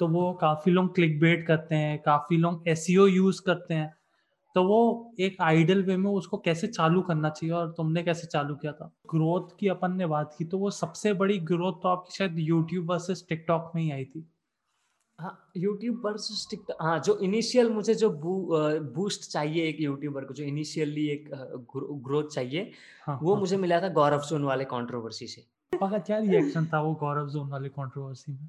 तो वो काफ़ी लोग क्लिक बेट करते हैं काफ़ी लोग एस यूज़ करते हैं। तो वो एक आइडल वे में उसको कैसे चालू करना चाहिए और तुमने कैसे चालू किया था? ग्रोथ की अपन ने बात की तो वो सबसे बड़ी ग्रोथ तो आपकी शायद यूट्यूब वर्सेस टिकटॉक में ही आई थी। हाँ यूट्यूब वर्सेस टिकटॉक हाँ जो इनिशियल मुझे जो बू, बूस्ट चाहिए एक यूट्यूबर को जो इनिशियली एक ग्रोथ चाहिए हाँ, वो हाँ, मुझे मिला था गौरव जोन वाले कंट्रोवर्सी से। क्या रिएक्शन था वो गौरव जोन वाले कंट्रोवर्सी में?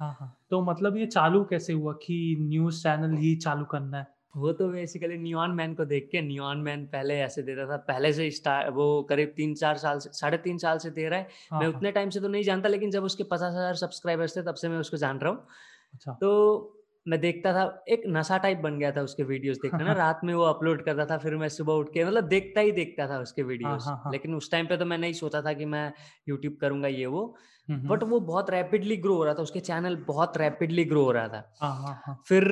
हाँ हाँ। तो मतलब ये चालू कैसे हुआ कि न्यूज़ चैनल ही चालू करना है? वो तो बेसिकली न्यून मैन को देख के न्यून मैन पहले ऐसे दे रहा था पहले से स्टार्ट वो करीब तीन चार साल से साढ़े तीन साल से दे रहा है। हाँ, मैं हाँ। उतने टाइम से तो नहीं जानता लेकिन जब उसके पचास हज़ार सब्सक्राइबर्स थे तब से मैं उसको जान रहा हूँ। अच्छा। तो मैं देखता था एक नशा टाइप बन गया था उसके वीडियोस देखना ना रात में वो अपलोड करता था फिर मैं सुबह उठ के मतलब देखता ही देखता था उसके वीडियोस। हाँ, हाँ, हाँ. लेकिन उस टाइम पे तो मैं नहीं सोचा था कि मैं यूट्यूब करूँगा ये वो। बट वो बहुत रैपिडली ग्रो हो रहा था उसके चैनल बहुत रैपिडली ग्रो हो रहा था। हाँ, हाँ, हाँ. फिर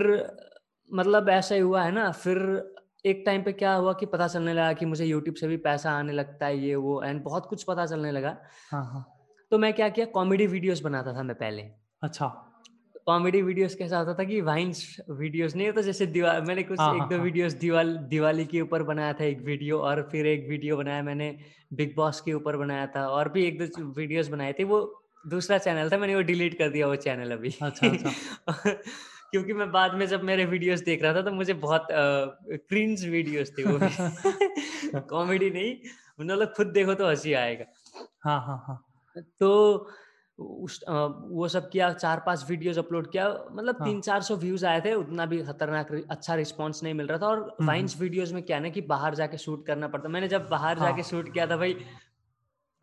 मतलब ऐसा ही हुआ है ना फिर एक टाइम पे क्या हुआ कि पता चलने लगा कि मुझे यूट्यूब से भी पैसा आने लगता है ये वो एंड बहुत कुछ पता चलने लगा। हाँ, हाँ. तो मैं क्या किया कॉमेडी वीडियोस बनाता था मैं पहले। अच्छा। कॉमेडी वीडियोस कैसा होता था कि वाइन्स वीडियोस नहीं होता जैसे दिवाली मैंने कुछ हाँ, एक हाँ, दो हाँ. वीडियोस दिवाली दिवाली के ऊपर बनाया था एक वीडियो और फिर एक वीडियो बनाया मैंने बिग बॉस के ऊपर बनाया था और भी एक दो वीडियोस बनाए थे वो दूसरा चैनल था मैंने वो डिलीट कर दिया वो चैनल अभी। अच्छा अच्छा। क्योंकि मैं बाद में जब मेरे वीडियोस देख रहा था तो मुझे बहुत क्रिंज वीडियोस थे वो कॉमेडी नहीं मतलब खुद देखो तो हँसी आएगा। हाँ हाँ हाँ। तो उस वो सब किया चार पाँच वीडियोस अपलोड किया मतलब हाँ. तीन चार सौ व्यूज़ आए थे उतना भी खतरनाक अच्छा रिस्पांस नहीं मिल रहा था और वाइन्स वीडियोस में क्या ना कि बाहर जाके शूट करना पड़ता मैंने जब बाहर हाँ. जाके शूट किया था भाई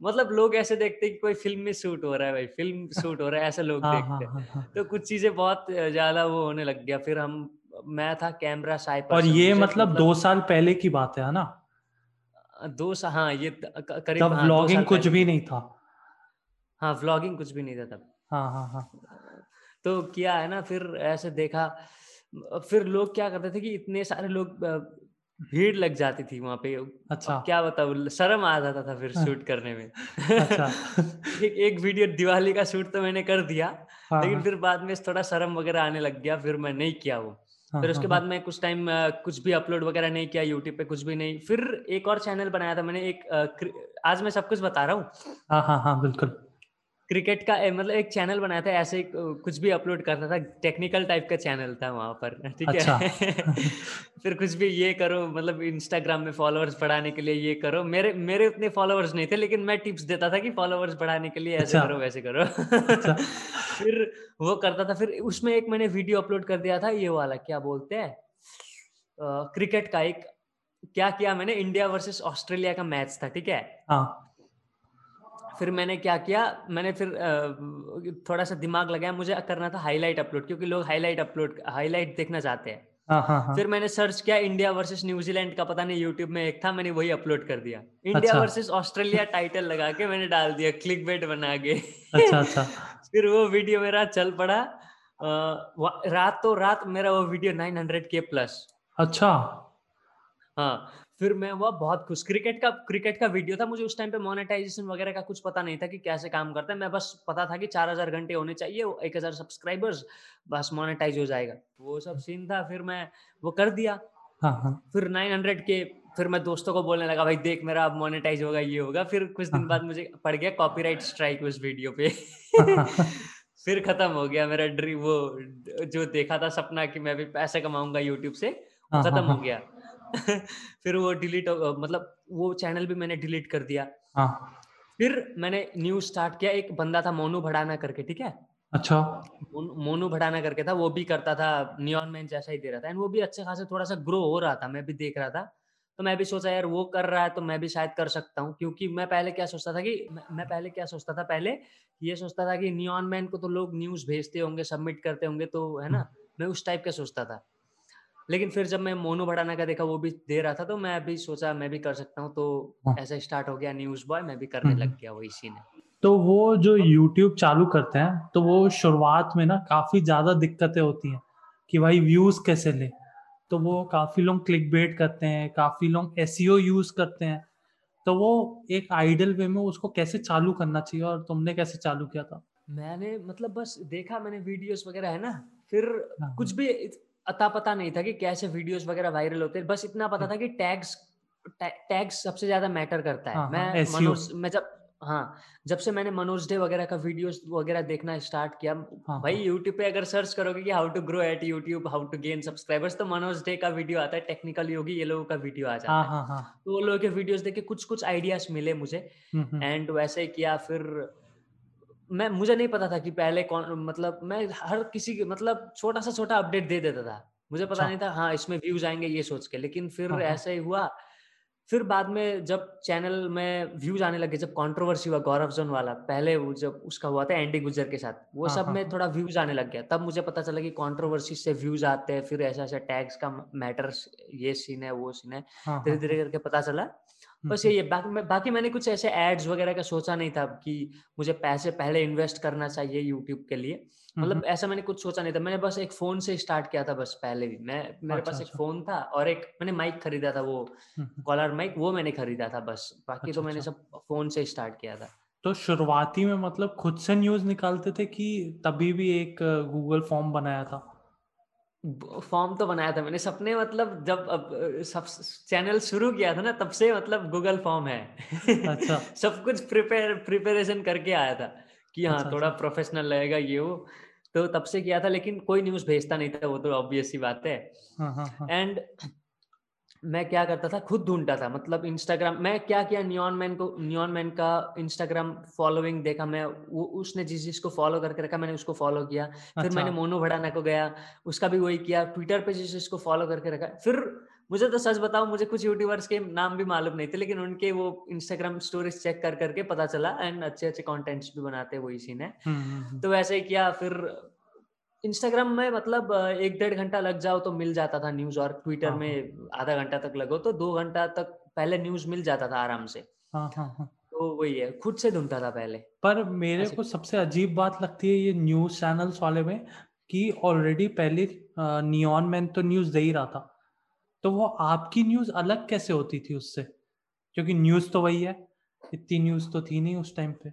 मतलब लोग ऐसे देखते कि कोई फ़िल्म में शूट हो रहा है भाई फ़िल्म शूट हो रहा है ऐसे लोग हाँ, देखते हाँ, हाँ, हाँ. तो कुछ चीज़ें बहुत ज़्यादा वो होने लग गया फिर हम मैं था कैमरा साई और ये मतलब दो मतलब साल पहले की बात है ना दो साल हाँ ये करीब तब ब्लॉगिंग कुछ भी नहीं था हाँ व्लॉगिंग कुछ भी नहीं था तब। हाँ हाँ हाँ। तो किया है ना फिर ऐसे देखा। फिर लोग क्या करते थे कि इतने सारे लोग भीड़ लग जाती थी वहाँ पे। अच्छा। क्या बताऊ शर्म आ जाता था फिर शूट हाँ। करने में। अच्छा। एक, एक वीडियो दिवाली का शूट तो मैंने कर दिया हाँ, लेकिन हाँ। फिर बाद में थोड़ा शर्म वगैरह आने लग गया फिर मैं नहीं किया वो। हाँ, फिर उसके हाँ, बाद हाँ। मैं कुछ टाइम कुछ भी अपलोड वगैरह नहीं किया यूट्यूब पे कुछ भी नहीं। फिर एक और चैनल बनाया था मैंने एक आज मैं सब कुछ बता रहा हूँ। हाँ हाँ हाँ बिल्कुल। क्रिकेट का मतलब एक चैनल बनाया था ऐसे कुछ भी अपलोड करता था टेक्निकल टाइप का चैनल था वहाँ पर ठीक अच्छा। है फिर कुछ भी ये करो मतलब इंस्टाग्राम में फॉलोअर्स बढ़ाने के लिए ये करो मेरे मेरे उतने फॉलोअर्स नहीं थे लेकिन मैं टिप्स देता था कि फॉलोअर्स बढ़ाने के लिए ऐसे अच्छा। करो वैसे करो अच्छा। फिर वो करता था फिर उसमें एक मैंने वीडियो अपलोड कर दिया था ये वाला क्या बोलते हैं क्रिकेट का एक क्या किया मैंने इंडिया वर्सेस ऑस्ट्रेलिया का मैच था ठीक है हाँ फिर मैंने क्या किया मैंने फिर थोड़ा सा दिमाग लगाया मुझे करना था हाईलाइट अपलोड क्योंकि लोग हाईलाइट अपलोड हाईलाइट देखना चाहते हैं। हाँ, हाँ, हाँ. फिर मैंने सर्च किया इंडिया वर्सेस न्यूजीलैंड का पता नहीं यूट्यूब में एक था मैंने वही अपलोड कर दिया। इंडिया अच्छा. वर्सेस ऑस्ट्रेलिया टाइटल लगा के मैंने डाल दिया क्लिक बेट बना के। अच्छा अच्छा। फिर वो वीडियो मेरा चल पड़ा रात तो रात मेरा वो वीडियो 900 के प्लस। अच्छा। हाँ। फिर मैं हुआ बहुत खुश। क्रिकेट का क्रिकेट का वीडियो था मुझे उस टाइम पे मोनेटाइजेशन वगैरह का कुछ पता नहीं था कि कैसे काम करता है। मैं बस पता था कि चार हज़ार घंटे होने चाहिए एक हज़ार सब्सक्राइबर्स बस मोनेटाइज हो जाएगा। वो सब सीन था फिर मैं वो कर दिया। हाँ हाँ। फिर नाइन हंड्रेड के फिर मैं दोस्तों को बोलने लगा भाई देख मेरा अब मोनेटाइज होगा ये होगा। फिर कुछ दिन हाँ, बाद मुझे पड़ गया कॉपीराइट स्ट्राइक उस वीडियो पे। फिर खत्म हो गया मेरा ड्रीम वो जो देखा था सपना कि मैं भी पैसे कमाऊँगा यूट्यूब से खत्म हो। गया। फिर वो डिलीट मतलब वो चैनल भी मैंने डिलीट कर दिया। हाँ। फिर मैंने न्यूज़ स्टार्ट किया एक बंदा था मोनू भड़ाना करके ठीक है? अच्छा। मोनू भड़ाना करके था वो भी करता था नियॉन मैन जैसा ही दे रहा था। एंड वो भी अच्छे खासे थोड़ा सा ग्रो हो रहा था मैं भी देख रहा था। तो मैं भी सोचा यार वो कर रहा है तो मैं भी शायद कर सकता हूँ। क्योंकि मैं पहले क्या सोचता था कि मैं पहले क्या सोचता था पहले ये सोचता था कि नियॉन मैन को तो लोग न्यूज़ भेजते होंगे सबमिट करते होंगे तो है ना? मैं उस टाइप का सोचता था। लेकिन फिर जब मैं मोनू बढ़ाना का देखा वो भी दे रहा था तो मैं भी सोचा मैं भी कर सकता हूँ तो हाँ। ऐसा स्टार्ट हो गया न्यूज़ बॉय मैं भी करने लग गया वो इसी ने। तो वो जो YouTube चालू करते हैं तो वो शुरुआत में ना काफ़ी ज़्यादा दिक्कतें होती हैं कि भाई व्यूज़ कैसे ले? तो वो काफ़ी लोग क्लिक बेट करते हैं काफ़ी लोग एस यूज़ करते हैं तो वो एक आइडल वे में उसको कैसे चालू करना चाहिए और तुमने कैसे चालू किया था? मैंने मतलब बस देखा मैंने वीडियोस वगैरह है ना? फिर हाँ, कुछ हाँ। भी अता पता नहीं था कि कैसे वीडियोस वगैरह वायरल होते हैं। बस इतना पता था कि टैग्स टैग्स सबसे ज़्यादा मैटर करता है। हाँ, मैं मनोज मैं जब हाँ जब से मैंने मनोज डे वगैरह का वीडियोस वगैरह देखना स्टार्ट किया हाँ, भाई यूट्यूब हाँ। पे अगर सर्च करोगे कि how to grow at YouTube how to gain subscribers तो मनोज डे का वीडियो आता है टेक्निकल योगी ये लोगों का वीडियो आ जाता हाँ, है। हाँ, हाँ. तो वो लोगों के वीडियोस देख के कुछ कुछ आइडियाज़ मिले मुझे। एंड वैसे किया फिर मैं मुझे नहीं पता था कि पहले कौन मतलब मैं हर किसी के मतलब छोटा सा छोटा अपडेट दे देता था। मुझे पता अच्छा। नहीं था हाँ इसमें व्यूज़ आएँगे ये सोच के। लेकिन फिर हाँ, ऐसा ही हुआ। फिर बाद में जब चैनल में व्यूज़ आने लगे जब कंट्रोवर्सी हुआ गौरव जोन वाला पहले वो जब उसका हुआ था एंडी गुजर के साथ वो हाँ, सब हाँ, में हाँ। थोड़ा व्यूज़ आने लग गया। तब मुझे पता चला कि कंट्रोवर्सी से व्यूज़ आते हैं फिर ऐसा ऐसा टैग्स का मैटर्स ये सीन है वो सीन है। हाँ, धीरे धीरे करके पता चला बस यही है बाकी बाकी मैंने कुछ ऐसे एड्स वगैरह का सोचा नहीं था कि मुझे पैसे पहले इन्वेस्ट करना चाहिए यूट्यूब के लिए। मतलब ऐसा मैंने कुछ सोचा नहीं था मैंने बस एक फ़ोन से स्टार्ट किया था बस पहले भी। मैं मेरे अच्छा, पास एक अच्छा। फ़ोन था और एक मैंने माइक खरीदा था वो कॉलर माइक वो मैंने खरीदा था बस। बाकी तो अच्छा, तो मैंने सब फ़ोन से स्टार्ट किया था। तो शुरुआती में मतलब खुद से न्यूज़ निकालते थे कि तभी भी एक गूगल फॉर्म बनाया था? फॉर्म तो बनाया था मैंने। सपने मतलब जब अब सब चैनल शुरू किया था ना तब से मतलब गूगल फॉर्म है। अच्छा। सब कुछ प्रिपेयर प्रिपरेशन करके आया था कि हाँ अच्छा, थोड़ा अच्छा। प्रोफेशनल लगेगा ये वो। तो तब से किया था लेकिन कोई न्यूज़ भेजता नहीं था वो तो ऑब्वियस ही बात है। एंड हाँ, हाँ, हाँ. मैं क्या करता था खुद ढूंढता था मतलब इंस्टाग्राम मैं क्या किया नियॉन मैन को नियॉन मैन का इंस्टाग्राम फॉलोइंग देखा मैं वो उसने जिस जिसको फॉलो करके रखा मैंने उसको फॉलो किया अच्छा। फिर। मैंने मोनू भड़ाना को गया उसका भी वही किया ट्विटर पे जिस जिसको फॉलो करके रखा फिर मुझे तो सच बताओ मुझे कुछ यूट्यूबर्स के नाम भी मालूम नहीं थे लेकिन उनके वो इंस्टाग्राम स्टोरीज चेक कर करके पता चला एंड अच्छे अच्छे कॉन्टेंट्स भी बनाते वो इसी हम्म। तो वैसे ही किया फिर इंस्टाग्राम में मतलब एक डेढ़ घंटा लग जाओ तो मिल जाता था न्यूज़ और ट्विटर हाँ, में हाँ। आधा घंटा तक लगो तो दो घंटा तक पहले न्यूज़ मिल जाता था आराम से। हाँ हाँ हाँ। तो वही है खुद से ढूंढता था पहले। पर मेरे को सबसे अजीब बात लगती है ये न्यूज़ चैनल्स वाले में कि ऑलरेडी पहले नियॉन मैन तो न्यूज़ दे ही रहा था। तो वो आपकी न्यूज़ अलग कैसे होती थी उससे? क्योंकि न्यूज़ तो वही है इतनी न्यूज़ तो थी नहीं उस टाइम पे।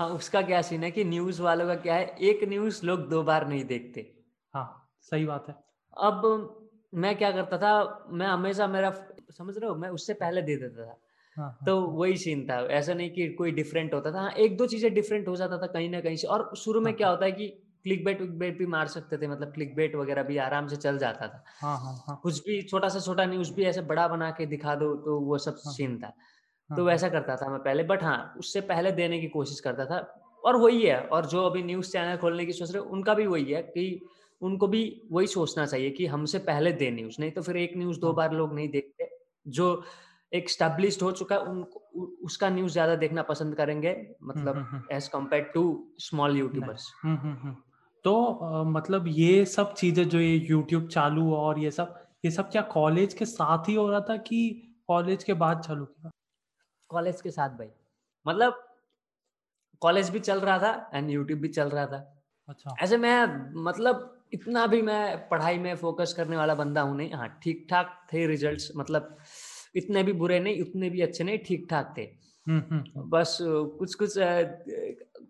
हाँ उसका क्या सीन है कि न्यूज़ वालों का क्या है एक न्यूज़ लोग दो बार नहीं देखते। हाँ सही बात है। अब मैं क्या करता था मैं हमेशा मेरा समझ रहे हो? मैं उससे पहले दे देता था। हाँ, हाँ, तो हाँ। वही सीन था। ऐसा नहीं कि कोई डिफरेंट होता था। हाँ एक दो चीज़ें डिफरेंट हो जाता था कहीं ना कहीं से। और शुरू में हाँ, क्या हाँ। होता है कि क्लिक बेट बेट भी मार सकते थे मतलब क्लिक बेट वगैरह भी आराम से चल जाता था। हाँ, हाँ, हाँ. कुछ भी छोटा सा छोटा न्यूज़ भी ऐसे बड़ा बना के दिखा दो तो वो सब सीन था। हाँ, तो हाँ। वैसा करता था मैं पहले बट हाँ उससे पहले देने की कोशिश करता था और वही है और जो अभी न्यूज़ चैनल खोलने की सोच रहे उनका भी वही है कि उनको भी वही सोचना चाहिए कि हमसे पहले दे न्यूज़ नहीं तो फिर एक न्यूज़ दो हाँ। बार लोग नहीं देखते जो एक स्टेब्लिश्ड हो चुका है उनको उसका न्यूज़ ज़्यादा देखना पसंद करेंगे मतलब as compared to small YouTubers तो आ, मतलब ये सब चीज़ें जो ये यूट्यूब चालू और ये सब ये सब क्या कॉलेज के साथ ही हो रहा था कि कॉलेज के बाद चालू किया कॉलेज के साथ भाई। मतलब कॉलेज भी चल रहा था एंड यूट्यूब भी चल रहा था। अच्छा। ऐसे मैं मतलब इतना भी मैं पढ़ाई में फोकस करने वाला बंदा हूँ नहीं। हाँ ठीक ठाक थे रिजल्ट्स मतलब इतने भी बुरे नहीं उतने भी अच्छे नहीं ठीक ठाक थे। हम्म, हम्म, हम्म। बस कुछ कुछ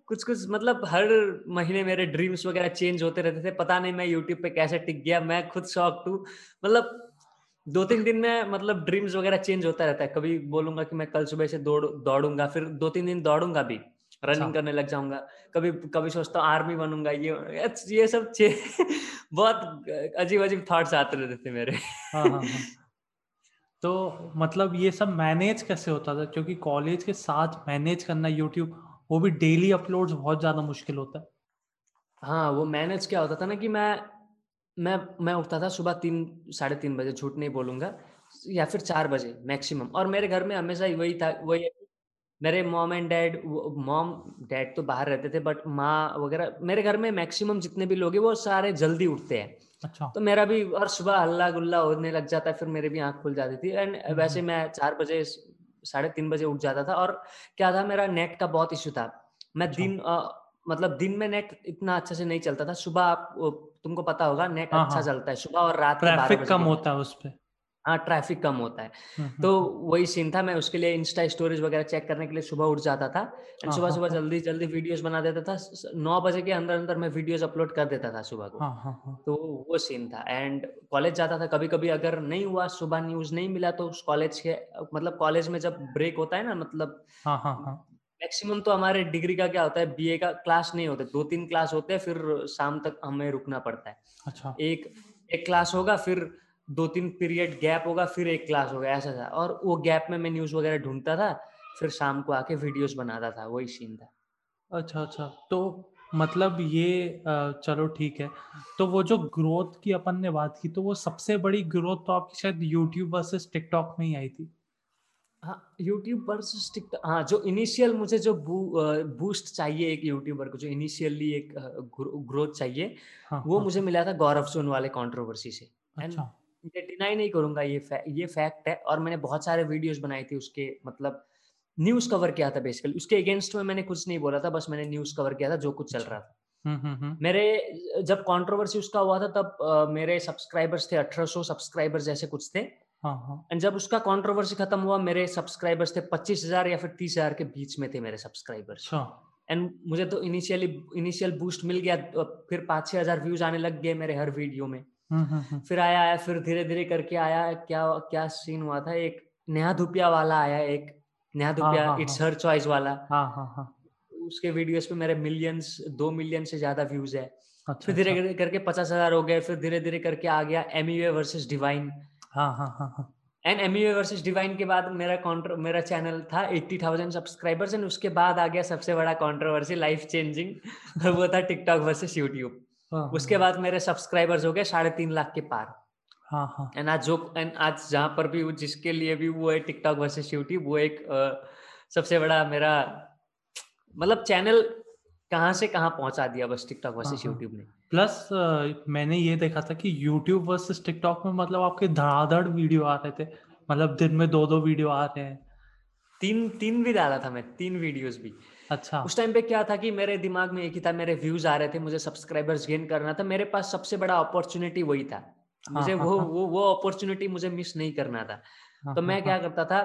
कुछ कुछ मतलब हर महीने मेरे ड्रीम्स वगैरह चेंज होते रहते थे। पता नहीं मैं यूट्यूब पे कैसे टिक गया मैं खुद शौक टू मतलब दो तीन दिन में मतलब ड्रीम्स वगैरह चेंज होता रहता है। कभी बोलूँगा कि मैं कल सुबह से दौड़ दौड़ूँगा फिर दो तीन दिन दौड़ूँगा भी रनिंग अच्छा। करने लग जाऊँगा। कभी कभी सोचता हूँ आर्मी बनूँगा ये ये सब बहुत अजीब अजीब थॉट्स आते रहते थे मेरे। हाँ, हाँ, हाँ. तो मतलब ये सब मैनेज कैसे होता था? क्योंकि कॉलेज के साथ मैनेज करना यूट्यूब वो भी डेली अपलोड्स बहुत ज़्यादा मुश्किल होता है। हाँ वो मैनेज क्या होता था ना कि मैं मैं मैं उठता था सुबह तीन साढ़े तीन बजे झूठ नहीं बोलूँगा या फिर चार बजे मैक्सिमम और मेरे घर में हमेशा वही था वही मेरे mom and dad mom dad तो बाहर रहते थे बट माँ वगैरह मेरे घर में मैक्सिमम जितने भी लोग हैं वो सारे जल्दी उठते हैं। अच्छा। तो मेरा भी और सुबह हल्ला गुल्ला होने लग जाता है फिर मेरे भी आँख खुल जाती थी। एंड हम्म, वैसे। मैं चार बजे साढ़े तीन बजे उठ जाता था और क्या था मेरा नेट का बहुत इश्यू था। मैं अच्छा। दिन आ, मतलब दिन में नेट इतना अच्छा से नहीं चलता था। सुबह आप तुमको पता होगा नेट हाँ, अच्छा हाँ। चलता है सुबह और रात ट्रैफ़िक कम होता है उस पर हाँ ट्रैफ़िक कम होता है। हम्म, हम्म, तो हम्म। वही सीन था मैं उसके लिए इंस्टा स्टोरेज वगैरह चेक करने के लिए सुबह उठ जाता था एंड हाँ, सुबह सुबह। जल्दी जल्दी वीडियोस बना देता था। नौ बजे के अंदर अंदर मैं वीडियोस अपलोड कर देता था सुबह को। तो वो सीन था एंड कॉलेज जाता था। कभी कभी अगर नहीं हुआ सुबह न्यूज़ नहीं मिला तो उस कॉलेज के मतलब कॉलेज में जब ब्रेक होता है ना मतलब मैक्सिमम तो हमारे डिग्री का क्या होता है? बीए का क्लास नहीं होता। दो तीन क्लास होते हैं फिर शाम तक हमें रुकना पड़ता है। अच्छा। एक एक क्लास होगा फिर दो तीन पीरियड गैप होगा फिर एक क्लास होगा ऐसा था। और वो गैप में मैं न्यूज़ वगैरह ढूंढता था फिर शाम को आके वीडियोस बनाता था वही सीन था। अच्छा अच्छा। तो मतलब ये चलो ठीक है। तो वो जो ग्रोथ की अपन ने बात की तो वो सबसे बड़ी ग्रोथ तो आपकी शायद यूट्यूब वर्सेस टिकटॉक में ही आई थी। हाँ यूट्यूब वर्सेस टिकटॉक हाँ जो इनिशियल मुझे जो बू, बूस्ट चाहिए एक यूट्यूबर को जो इनिशियली एक ग्रोथ चाहिए हाँ, वो हाँ. मुझे मिला था गौरव सोन वाले कंट्रोवर्सी से अच्छा ये डिनाई नहीं करूँगा ये फै, ये फैक्ट है और मैंने बहुत सारे वीडियोस बनाए थे उसके मतलब न्यूज़ कवर किया था बेसिकली उसके अगेंस्ट में मैंने कुछ नहीं बोला था बस मैंने न्यूज़ कवर किया था जो कुछ चल अच्छा। रहा था हम्म, हम्म, हम्म। मेरे जब कंट्रोवर्सी उसका हुआ था तब आ, मेरे सब्सक्राइबर्स थे 1800 सब्सक्राइबर्स जैसे कुछ थे हाँ, हाँ। जब उसका कंट्रोवर्सी खत्म हुआ मेरे सब्सक्राइबर्स थे पच्चीस हज़ार या फिर तीस हज़ार के बीच में थे मेरे सब्सक्राइबर्स एंड अच्छा। मुझे तो इनिशियली इनिशियल बूस्ट मिल गया फिर पाँच छह हज़ार व्यूज़ आने लग गए मेरे हर वीडियो में हम्म, हम्म, हम्म। फिर आया आया फिर धीरे धीरे करके आया क्या क्या सीन हुआ था एक नेहा धुपिया वाला आया एक नेहा हाँ, धुपिया इट्स हर चॉइस वाला हाँ. उसके वीडियोस पे मेरे मिलियंस दो मिलियन से ज़्यादा व्यूज़ है अच्छा, फिर धीरे अच्छा। धीरे करके पचास हज़ार हो गए फिर धीरे धीरे करके आ गया M versus Divine and M versus Divine के बाद मेरा कॉन्ट्रो मेरा चैनल था एट्टी थाउज़ेंड सब्सक्राइबर्स एंड उसके बाद आ गया सबसे बड़ा कॉन्ट्रोवर्सी लाइफ चेंजिंग वो था टिकटॉक वर्सेस यूट्यूब हाँ, हाँ, उसके हाँ। बाद मेरे सब्सक्राइबर्स हो गए साढ़े तीन लाख के पार। हाँ हाँ। एंड आज जो एंड आज जहाँ पर भी जिसके लिए भी वो है टिकटॉक वर्सेस यूट्यूब वो एक सबसे बड़ा मेरा मतलब चैनल कहाँ से कहाँ पहुँचा दिया बस टिकटॉक वर्सेस यूट्यूब ने। प्लस मैंने ये देखा था कि यूट्यूब वर्सेस टिकटॉक में मतलब आपके धड़ाधड़ वीडियो आ रहे थे। मतलब दिन में दो दो वीडियो आ रहे हैं। तीन तीन भी डाला था मैं तीन वीडियोस भी। अच्छा। उस टाइम पे क्या था कि मेरे दिमाग में एक ही था मेरे व्यूज़ आ रहे थे मुझे सब्सक्राइबर्स गेन करना था। मेरे पास सबसे बड़ा अपॉर्चुनिटी वही था। हाँ, मुझे हाँ, वो हाँ. वो वो अपॉर्चुनिटी मुझे मिस नहीं करना था। हाँ, तो हाँ, मैं क्या करता था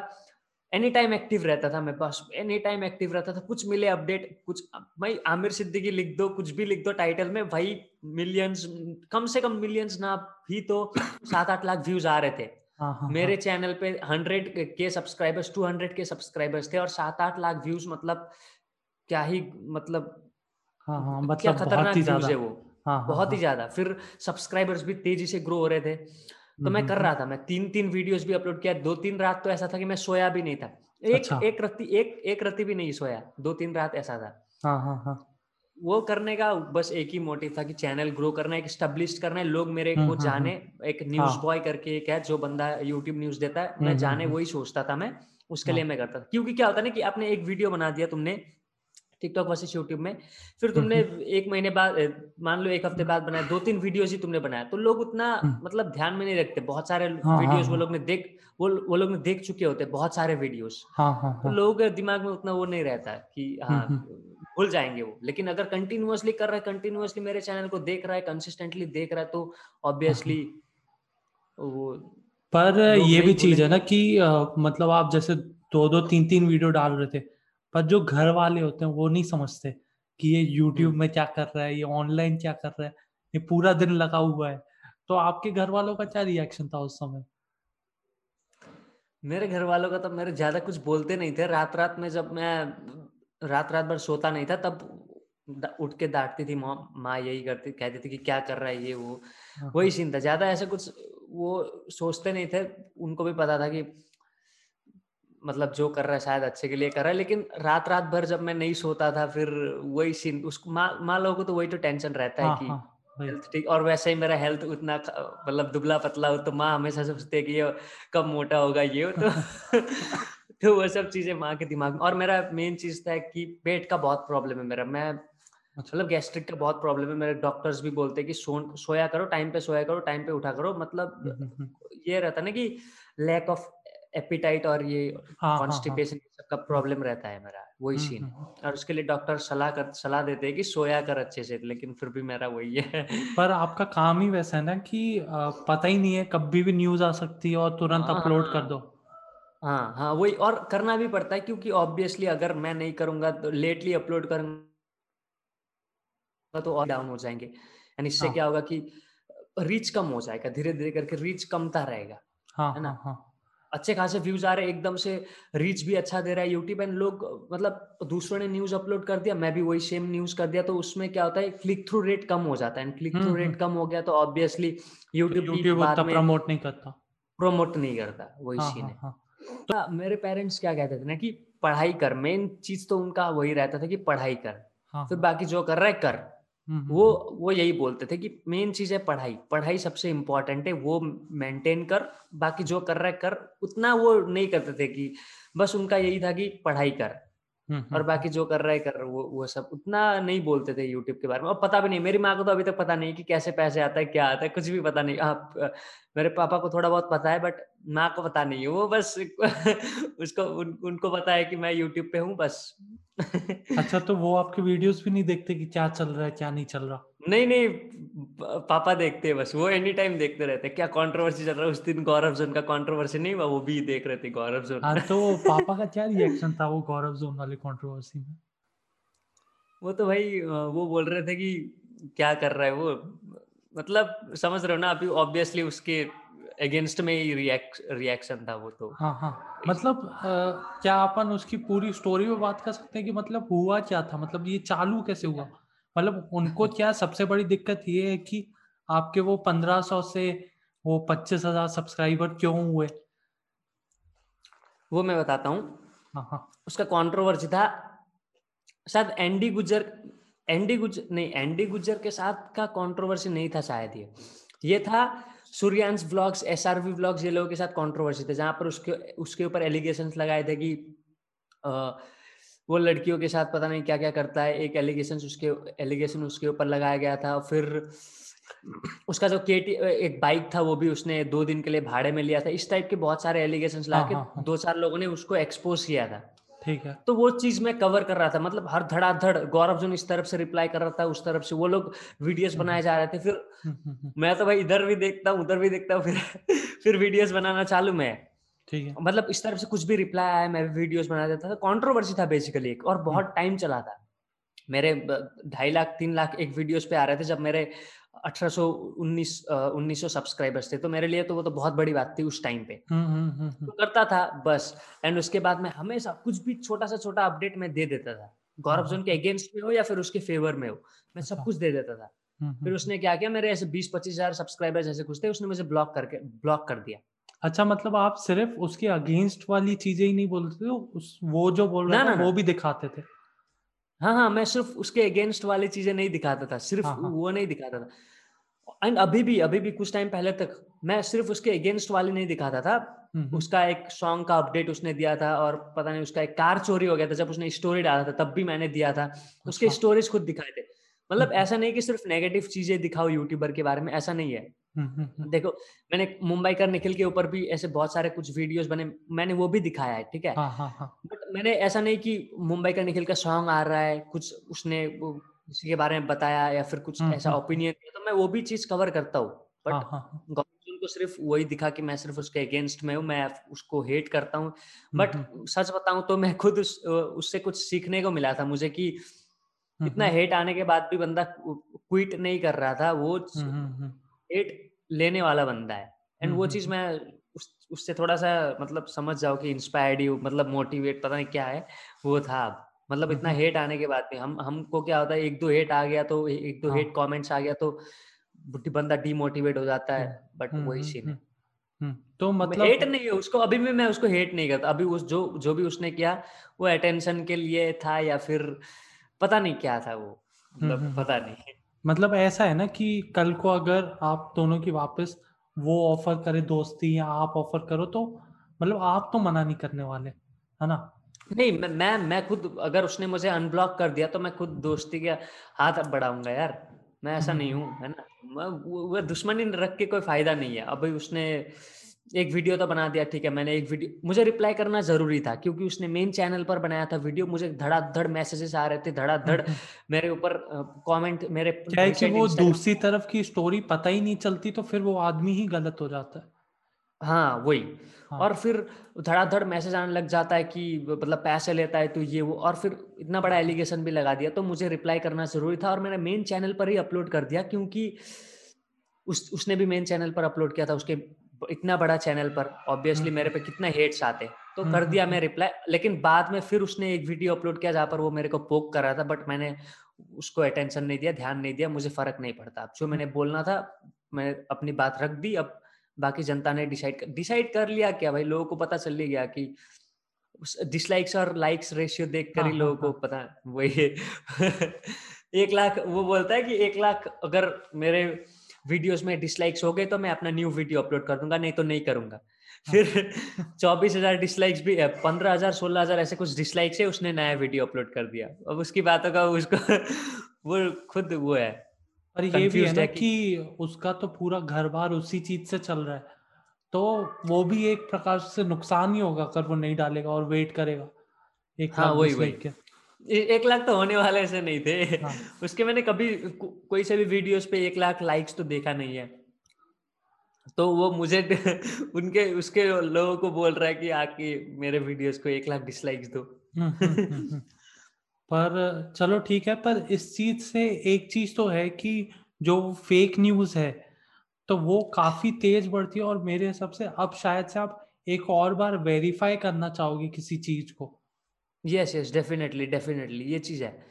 एनी टाइम एक्टिव रहता था मेरे पास एनी टाइम एक्टिव रहता था कुछ मिले अपडेट कुछ भाई आमिर सिद्दीकी लिख दो कुछ भी लिख दो टाइटल में भाई मिलियंस कम से कम मिलियंस ना भी तो सात आठ लाख व्यूज़ आ रहे थे। हाँ, हाँ, मेरे हाँ. चैनल पे hundred K subscribers two hundred K subscribers थे और सात आठ लाख व्यूज़ मतलब क्या ही मतलब हाँ हाँ मतलब क्या खतरनाक व्यूज़ है वो। हाँ, हाँ, बहुत ही ज़्यादा। फिर सब्सक्राइबर्स भी तेज़ी से ग्रो हो रहे थे। तो मैं कर रहा था मैं तीन तीन वीडियोस भी अपलोड किया दो तीन रात तो ऐसा था कि मैं सोया भी नहीं था। एक अच्छा। एक रत्ती एक एक रत्ती भी नहीं सोया दो तीन रात ऐसा था। हाँ हाँ हाँ। वो करने का बस एक ही मोटिव था कि चैनल ग्रो करना है स्टेब्लिश करना है लोग मेरे को जाने एक न्यूज़ बॉय करके एक है जो बंदा यूट्यूब न्यूज़ देता है मैं जाने वही सोचता था मैं उसके लिए मैं करता था। क्योंकि क्या होता है ना कि आपने एक वीडियो बना दिया तुमने टिकटॉक वर्सेस यूट्यूब में। फिर तुमने एक महीने बाद मान लो एक हफ़्ते बाद बनाया दो तीन वीडियोस ही तुमने बनाया तो लोग उतना मतलब ध्यान में नहीं रखते। बहुत सारे हाँ, वीडियोस हाँ, वो लोग ने देख वो वो लोग ने देख चुके होते बहुत सारे वीडियोस। हाँ, हाँ, तो लोगों के दिमाग में उतना वो नहीं रहता कि हाँ भूल जाएँगे वो। लेकिन अगर कंटिन्यूअसली कर रहा है कंटिन्यूअसली मेरे चैनल को देख रहा है कंसिस्टेंटली देख रहा है तो ऑब्वियसली वो पर ये भी चीज़ है ना कि मतलब आप जैसे दो दो तीन तीन वीडियो डाल रहे थे पर जो घर वाले होते हैं वो नहीं समझते कि ये यूट्यूब हम्म। में क्या कर रहा है ये ऑनलाइन क्या कर रहा है ये पूरा दिन लगा हुआ है। तो आपके घर वालों का क्या रिएक्शन था उस समय? मेरे घर वालों का तो मेरे ज़्यादा कुछ बोलते नहीं थे। रात रात में जब मैं रात रात भर सोता नहीं था तब उठ के डांटती थी माँ माँ यही करती कहती थी कि क्या कर रहा है ये वो। हाँ, वही हाँ। सीन था ज़्यादा ऐसे कुछ वो सोचते नहीं थे। उनको भी पता था कि मतलब जो कर रहा है शायद अच्छे के लिए कर रहा है लेकिन रात रात भर जब मैं नहीं सोता था फिर वही सीन उसको माँ माँ लोगों को तो वही तो टेंशन रहता है हाँ, कि हाँ. हेल्थ ठीक और वैसे ही मेरा हेल्थ उतना मतलब दुबला पतला हो तो माँ हमेशा सोचते है कि ये कब मोटा होगा ये हो तो तो वो सब चीज़ें माँ के दिमाग में और मेरा मेन चीज़ था कि पेट का बहुत प्रॉब्लम है मेरा मैं अच्छा। मतलब गैस्ट्रिक का बहुत प्रॉब्लम है मेरे डॉक्टर्स भी बोलते हैं कि सो सोया करो टाइम पे सोया करो टाइम पे उठा करो मतलब हम्म, हम्म, हम्म। ये रहता ना कि लैक ऑफ़ एपिटाइट और ये कॉन्स्टिपेशन हाँ, हाँ, हाँ। सबका प्रॉब्लम रहता है मेरा वही सीन और उसके लिए डॉक्टर सलाह कर सलाह देते हैं कि सोया कर अच्छे से लेकिन फिर भी मेरा वही है। पर आपका काम ही वैसा है ना कि पता ही नहीं है कभी भी न्यूज़ आ सकती है और तुरंत अपलोड कर दो। हाँ हाँ वही और करना भी पड़ता है क्योंकि ऑब्वियसली अगर मैं नहीं करूँगा तो लेटली अपलोड करूँगा तो और डाउन हो जाएँगे। एंड इससे हाँ. क्या होगा कि रीच कम हो जाएगा धीरे धीरे करके रीच कमता रहेगा हाँ, है ना? हाँ, हाँ. अच्छे खासे व्यूज़ आ रहे हैं एकदम से रीच भी अच्छा दे रहा है यूट्यूब एंड लोग मतलब दूसरों ने न्यूज़ अपलोड कर दिया मैं भी वही सेम न्यूज़ कर दिया तो उसमें क्या होता है क्लिक थ्रू रेट कम हो जाता है। एंड क्लिक थ्रू रेट कम हो गया तो ऑब्वियसली यूट्यूब यूट्यूब प्रमोट नहीं करता। प्रमोट नहीं करता वही सीन हाँ, है हाँ, हाँ. तो मेरे पेरेंट्स क्या कहते थे ना कि पढ़ाई कर मेन चीज़ तो उनका वही रहता था कि पढ़ाई कर। फिर बाकी जो कर रहा है कर। वो वो यही बोलते थे कि मेन चीज़ है पढ़ाई। पढ़ाई सबसे इम्पोर्टेंट है वो मेंटेन कर बाकी जो कर रहा है कर उतना वो नहीं करते थे कि बस उनका यही था कि पढ़ाई कर। और बाकी जो कर रहा है कर वो वो सब उतना नहीं बोलते थे यूट्यूब के बारे में। और पता भी नहीं मेरी माँ को तो अभी तक पता नहीं कि कैसे पैसे आता है क्या आता है कुछ भी पता नहीं। आप मेरे पापा को थोड़ा बहुत पता है बट माँ को पता नहीं है। वो बस उसको उन, उनको पता है कि मैं यूट्यूब पे हूँ बस। अच्छा तो वो आपके वीडियोस भी नहीं देखते कि क्या चल रहा है क्या नहीं चल रहा? नहीं नहीं पापा देखते हैं बस वो एनी टाइम देखते रहते क्या कंट्रोवर्सी चल रहा है? उस दिन गौरव जोन का कंट्रोवर्सी नहीं हुआ वो भी देख रहे थे गौरव जोन हाँ तो पापा का क्या रिएक्शन था वो गौरव जोन वाले कंट्रोवर्सी में? वो तो भाई वो बोल रहे थे कि क्या कर रहा है वो? मतलब समझ रहे हो ना अभी ऑब्वियसली उसके अगेंस्ट में ही रिएक्शन था वो तो। हाँ हाँ मतलब आ, क्या अपन उसकी पूरी स्टोरी में बात कर सकते हैं कि मतलब हुआ क्या था? मतलब ये चालू कैसे हुआ? मतलब उनको क्या सबसे बड़ी दिक्कत ये है कि आपके वो पंद्रह सौ से वो पच्चीस हज़ार सब्सक्राइबर क्यों हुए? वो मैं बताता हूँ। हाँ हाँ। उसका कॉन्ट्रोवर्सी था। शायद एंडी गुजर एंडी गुजर नहीं एंडी गुजर के साथ का कंट्रोवर्सी नहीं था शायद ये। ये था Suryansh vlogs S R V vlogs ये लोगों के साथ कंट्रोवर्सी थे जहाँ पर उसके उसके ऊपर एलिगेशन लगाए थे कि वो लड़कियों के साथ पता नहीं क्या क्या करता है एक एलिगेशन उसके एलिगेशन उसके ऊपर लगाया गया था फिर उसका जो केटी एक बाइक था वो भी उसने दो दिन के लिए भाड़े में लिया था। इस टाइप के बहुत सारे एलिगेशन ला हाँ, के हाँ, हाँ. दो चार लोगों ने उसको एक्सपोज किया था। ठीक है। तो वो चीज़ मैं कवर कर रहा था मतलब हर धड़ाधड़ गौरव जो इस तरफ़ से रिप्लाई कर रहा था उस तरफ़ से वो लोग वीडियोस हम्म, बनाए जा रहे थे फिर हम्म, हम्म, मैं तो भाई इधर भी देखता हूँ उधर भी देखता हूँ फिर फिर वीडियोस बनाना चालू मैं। ठीक है। मतलब इस तरफ़ से कुछ भी रिप्लाई आया मैं वीडियोस बना देता था। कॉन्ट्रोवर्सी था बेसिकली एक और बहुत टाइम चला था। मेरे ढाई लाख तीन लाख एक वीडियोस पे आ रहे थे जब मेरे अठारह सौ उन्नीस उन्नीस सौ सब्सक्राइबर्स थे। तो मेरे लिए तो वो तो बहुत बड़ी बात थी उस टाइम पे। हम्म, हम्म, हम्म, तो करता था बस। एंड उसके बाद में हमेशा कुछ भी छोटा सा छोटा अपडेट मैं दे देता था। गौरव जोन के अगेंस्ट में हो या फिर उसके फेवर में हो। मैं सब अच्छा। कुछ दे देता था। फिर उसने क्या किया मेरे ऐसे बीस पच्चीस हज़ार सब्सक्राइबर्स ऐसे कुछ थे उसने मुझे ब्लॉक करके ब्लॉक कर दिया। अच्छा मतलब आप सिर्फ़ उसके अगेंस्ट वाली चीज़ें ही नहीं बोलते थे? उस वो जो बोल रहा था वो भी दिखाते थे? हाँ हाँ मैं सिर्फ़ उसके अगेंस्ट वाली चीज़ें नहीं दिखाता था सिर्फ़ हाँ, हाँ. वो नहीं दिखाता था। एंड अभी भी अभी भी कुछ टाइम पहले तक मैं सिर्फ़ उसके अगेंस्ट वाली नहीं दिखाता था। उसका एक सॉन्ग का अपडेट उसने दिया था और पता नहीं उसका एक कार चोरी हो गया था जब उसने स्टोरी डाला था तब भी मैंने दिया था। उसके स्टोरीज अच्छा। खुद दिखाए थे। मतलब ऐसा नहीं कि सिर्फ़ नेगेटिव चीज़ें दिखाओ यूट्यूबर के बारे में ऐसा नहीं है। देखो मैंने मुंबई का निखिल के ऊपर भी ऐसे बहुत सारे कुछ वीडियोस बने मैंने वो भी दिखाया है ठीक है? हाँ, हाँ, हाँ. बट मैंने ऐसा नहीं कि मुंबई का निखिल का सॉन्ग आ रहा है कुछ उसने किसी के बारे में बताया या फिर कुछ ऐसा ओपिनियन तो मैं वो भी चीज़ कवर करता हूँ। बट को सिर्फ़ वही दिखा कि मैं सिर्फ़ उसके अगेंस्ट में हूँ मैं उसको हेट करता हूँ। बट सच बताऊँ तो मैं खुद उस, उससे कुछ सीखने को मिला था मुझे कि इतना हेट आने के बाद भी बंदा क्विट नहीं कर रहा था वो हेट लेने वाला बंदा है। एंड वो चीज़ मैं उस उससे थोड़ा सा मतलब समझ जाओ कि इंस्पायर्ड यू मतलब मोटिवेट पता नहीं क्या है वो था अब। मतलब इतना हेट आने के बाद भी हम हमको क्या होता है एक दो हेट आ गया तो एक दो हेट हाँ। कमेंट्स आ गया तो बंदा डिमोटिवेट हो जाता है बट वही सीन है। तो मतलब हेट नहीं है उसको अभी भी मैं उसको हेट नहीं करता। अभी उस जो जो भी उसने किया वो अटेंशन के लिए था या फिर पता नहीं क्या था वो। मतलब पता नहीं। मतलब ऐसा है ना कि कल को अगर आप दोनों की वापस वो ऑफ़र करे दोस्ती या आप ऑफ़र करो तो मतलब आप तो मना नहीं करने वाले है ना? नहीं मैं मैं मैं खुद अगर उसने मुझे अनब्लॉक कर दिया तो मैं खुद दोस्ती के हाथ बढ़ाऊँगा यार। मैं ऐसा नहीं हूँ है ना? वो दुश्मनी रख के कोई फ़ायदा नहीं है। अभी उसने एक वीडियो तो बना दिया ठीक है मैंने एक वीडियो मुझे रिप्लाई करना ज़रूरी था क्योंकि उसने मेन चैनल पर बनाया था वीडियो मुझे धड़ाधड़ मैसेजेस आ रहे थे धड़ाधड़ मेरे ऊपर कमेंट मेरे क्या है कि वो दूसरी तरफ़ की स्टोरी पता ही नहीं चलती तो फिर वो आदमी ही गलत हो जाता है हाँ वही हाँ. और फिर धड़ाधड़ मैसेज आने लग जाता है कि मतलब पैसे लेता है तो ये वो और फिर इतना बड़ा एलिगेशन भी लगा दिया तो मुझे रिप्लाई करना ज़रूरी था और मैंने मेन चैनल पर ही अपलोड कर दिया क्योंकि उस उसने भी मेन चैनल पर अपलोड किया था उसके इतना बड़ा चैनल पर ऑब्वियसली मेरे पे कितना हेट्स आते तो कर हम्म, दिया हम्म, मैं रिप्लाई। लेकिन बाद में फिर उसने एक वीडियो अपलोड किया जहाँ पर वो मेरे को पोक कर रहा था बट मैंने उसको अटेंशन नहीं दिया ध्यान नहीं दिया मुझे फ़र्क नहीं पड़ता जो मैंने बोलना था मैं अपनी बात रख दी अब बाकी जनता ने डिसाइड कर डिसाइड कर लिया क्या भाई लोगों को पता चल गया कि डिसलाइक्स और लाइक्स रेशियो देख कर ही हाँ, हाँ, लोगों को हाँ। पता वही एक लाख वो बोलता है कि एक लाख अगर मेरे वीडियोस में डिसलाइक्स हो गए तो मैं अपना न्यू वीडियो अपलोड कर दूँगा नहीं तो नहीं करूँगा। फिर चौबीस हज़ार डिसलाइक्स भी पंद्रह हज़ार सोलह हज़ार ऐसे कुछ डिसलाइक्स है उसने नया वीडियो अपलोड कर दिया। अब उसकी बातों का उसको वो खुद वो है। पर ये भी है ना कि उसका तो पूरा घर बार उसी चीज़ से चल रहा है। तो वो भी एक प्रकार से नुकसान ही होगा अगर वो नहीं डालेगा और वेट करेगा। एक हाँ वही वही। एक लाख तो होने वाले ऐसे नहीं थे। हाँ. उसके मैंने कभी को, कोई से भी वीडियोस पे एक लाख लाइक्स तो देखा नहीं है। तो वो मुझे उनके उसके लोगों को बोल रहा है कि आके मेरे वीडियोस को एक लाख डिसलाइक्स दो। हम्म, हम्म, हम्म, पर चलो ठीक है पर इस चीज़ से एक चीज़ तो है कि जो फेक न्यूज़ है तो वो काफ़ी तेज बढ़ती है और मेरे हिसाब से अब शायद से आप एक और बार वेरीफाई करना चाहोगे किसी चीज़ को। यस यस डेफिनेटली डेफिनेटली ये चीज़ है।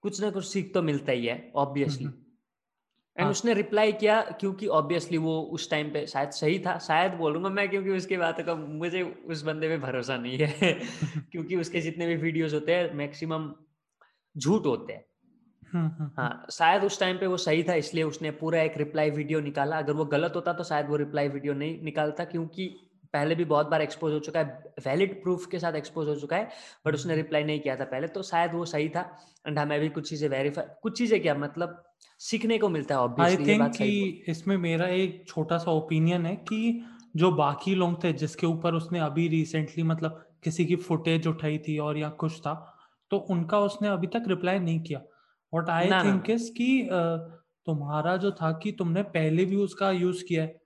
कुछ ना कुछ सीख तो मिलता ही है ऑब्वियसली एंड हाँ. उसने रिप्लाई किया क्योंकि ऑब्वियसली वो उस टाइम पे शायद सही था शायद बोलूँगा मैं क्योंकि उसकी बात का मुझे उस बंदे पे भरोसा नहीं है। क्योंकि उसके जितने भी वीडियोस होते हैं मैक्सिमम झूठ होते हैं। हम्म, हम्म, हाँ। हम्म। शायद उस टाइम पे वो सही था इसलिए उसने पूरा एक रिप्लाई वीडियो निकाला। अगर वो गलत होता तो शायद वो रिप्लाई वीडियो नहीं निकालता क्योंकि पहले भी बहुत बार एक्सपोज हो चुका है वैलिड प्रूफ के साथ एक्सपोज हो चुका है बट उसने रिप्लाई नहीं किया था पहले तो शायद वो सही था एंड हमें भी कुछ चीज़ें वेरीफाई कुछ चीज़ें क्या मतलब सीखने को मिलता है आई थिंक कि इसमें मेरा एक छोटा सा ओपिनियन है कि जो बाकी लोग थे जिसके ऊपर उसने अभी रिसेंटली मतलब किसी की फुटेज उठाई थी और या कुछ था तो उनका उसने अभी तक रिप्लाई नहीं किया। वट आई थिंक इज़ कि तुम्हारा जो था कि तुमने पहले भी उसका यूज़ किया है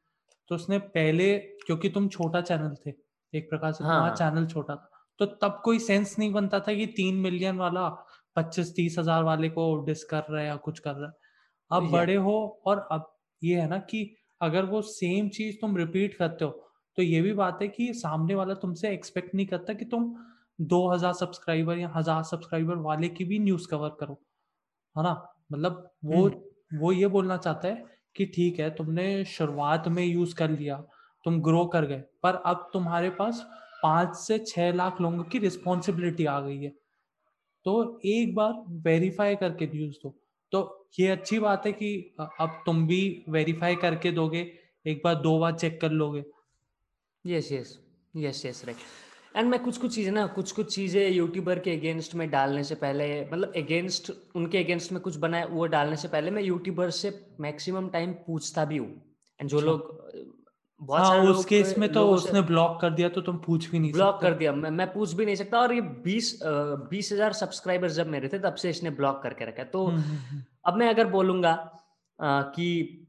तो उसने पहले क्योंकि तुम छोटा चैनल थे एक प्रकार से हाँ. चैनल छोटा था तो तब कोई सेंस नहीं बनता था कि तीन मिलियन वाला पच्चीस तीस हज़ार वाले को डिस कर रहा है या कुछ कर रहा है अब बड़े हो और अब ये है ना कि अगर वो सेम चीज़ तुम रिपीट करते हो तो ये भी बात है कि सामने वाला तुमसे एक्सपेक्ट नहीं करता कि तुम दो हज़ार सब्सक्राइबर या हज़ार सब्सक्राइबर वाले की भी न्यूज़ कवर करो है ना मतलब वो हम्म। वो ये बोलना चाहता है कि ठीक है तुमने शुरुआत में यूज़ कर लिया तुम ग्रो कर गए। पर अब तुम्हारे पास पाँच से छह लाख लोगों की रिस्पॉन्सिबिलिटी आ गई है। तो एक बार वेरीफाई करके न्यूज़ दो। तो ये अच्छी बात है कि अब तुम भी वेरीफाई करके दोगे। एक बार दो बार चेक कर लोगे। Yes yes yes yes right and मैं कुछ कुछ चीज़ें ना कुछ कुछ चीज़ें यूट्यूबर के अगेंस्ट में डालने से पहले मतलब अगेंस्ट उनके अगेंस्ट में कुछ बनाए वो डालने से पहले मैं यूट्यूबर से मैक्सिमम टाइम पूछता भी हूँ। एंड जो अच्छा। लोग बहुत हाँ, उस केस में तो उसने ब्लॉक कर दिया तो तुम पूछ भी नहीं ब्लॉक कर दिया। मैं मैं पूछ भी नहीं सकता और ये बीस बीस हज़ार सब्सक्राइबर जब मेरे थे तब से इसने ब्लॉक करके रखा है। तो हम्म, हम्म, हम्म। अब मैं अगर बोलूँगा कि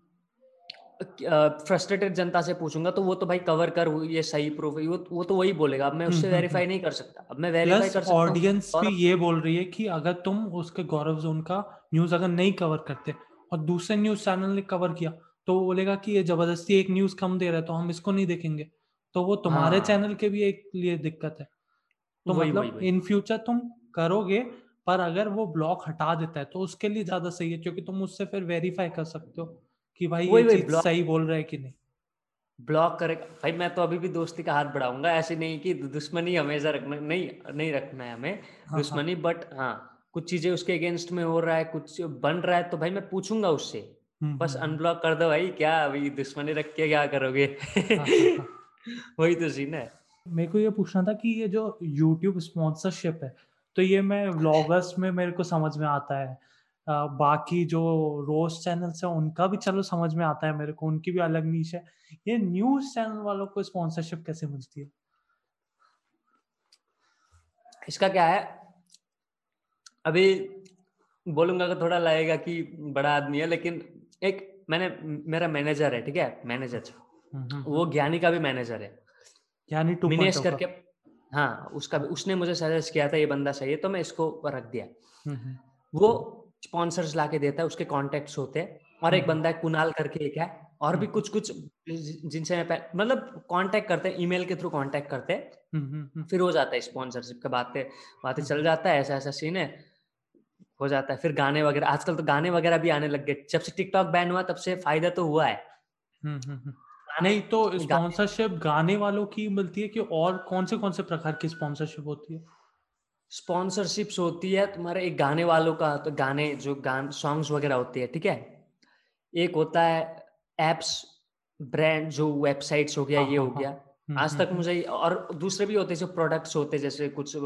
फ्रस्ट्रेटेड जनता से पूछूँगा तो वो तो भाई कवर कर ये सही प्रूफ है वो वो तो वही बोलेगा। अब मैं उससे वेरीफाई। नहीं कर सकता। अब मैं वेरीफाई कर सकता ऑडियंस भी ये बोल रही है कि अगर तुम उसके गौरव जोन का न्यूज़ अगर नहीं कवर करते और दूसरे न्यूज़ चैनल ने कवर किया तो वो बोलेगा कि ये ज़बरदस्ती एक न्यूज़ कम दे रहा है तो हम इसको नहीं देखेंगे तो वो तुम्हारे हाँ। चैनल के भी एक लिए दिक्कत है तो वही, मतलब इन फ्यूचर तुम करोगे पर अगर वो ब्लॉक हटा देता है तो उसके लिए ज़्यादा सही है क्योंकि तुम उससे फिर वेरीफाई कर सकते हो कि भाई ये चीज़ सही बोल रहा है कि नहीं ब्लॉक करेगा भाई मैं तो अभी भी दोस्ती का हाथ बढ़ाऊँगा ऐसे नहीं कि दुश्मनी हमेशा रखना नहीं नहीं रखना है हमें हाँ, हाँ। दुश्मनी हाँ. बट हाँ कुछ चीज़ें उसके अगेंस्ट में हो रहा है कुछ बन रहा है तो भाई मैं पूछूँगा उससे बस अनब्लॉक हम्म, हम्म। कर दो भाई क्या अभी दुश्मनी रख के क्या करोगे। वही तो सीन है। मेरे को ये पूछना था कि ये जो YouTube स्पॉन्सरशिप है तो ये मैं व्लॉगर्स में मेरे को समझ में आता है। आ, बाकी जो रोज चैनल्स है उनका भी चलो समझ में आता है मेरे को उनकी भी अलग नीच है। ये न्यूज़ चैनल वालों को स्पॉन्सरशिप कैसे मिलती है? इसका क्या है? अभी बोलूँगा तो थोड़ा लगेगा कि बड़ा आदमी है लेकिन एक मैंने मेरा मैनेजर है ठीक है? मैनेजर हम्म, हम्म, वो हम्म। ज्ञानी का भी मैनेजर है। ज्ञानी मिनेश करके हाँ उसका भी उसने मुझे सजेस्ट किया था ये बंदा सही है तो मैं इसको रख दिया। वो स्पॉन्सर्स ला के देता है उसके कॉन्टेक्ट होते हैं। और एक बंदा है कुनाल करके एक है और भी कुछ कुछ जिनसे मैं मतलब कांटेक्ट करते हैं ईमेल के थ्रू कांटेक्ट करते हैं। फिर हो जाता है स्पॉन्सरशिप का बातें बातें चल जाता है ऐसा ऐसा सीन है। हो जाता है। फिर गाने वगैरह आजकल तो गाने वगैरह भी आने लग गए। जब से टिकटॉक बैन हुआ तब से फ़ायदा तो हुआ है। हम्म, हम्म, हम्म। नहीं तो स्पॉन्सरशिप गाने वालों की मिलती है कि और कौन से कौन से प्रकार की स्पॉन्सरशिप होती है? स्पॉन्सरशिप्स होती है तुम्हारे एक गाने वालों का तो गाने जो गान सॉन्ग्स वगैरह होती है ठीक है? एक होता है एप्स ब्रांड जो वेबसाइट्स हो गया हाँ, ये हाँ, हो हाँ। गया। आज तक मुझे और दूसरे भी होते हैं जो प्रोडक्ट्स होते हैं जैसे कुछ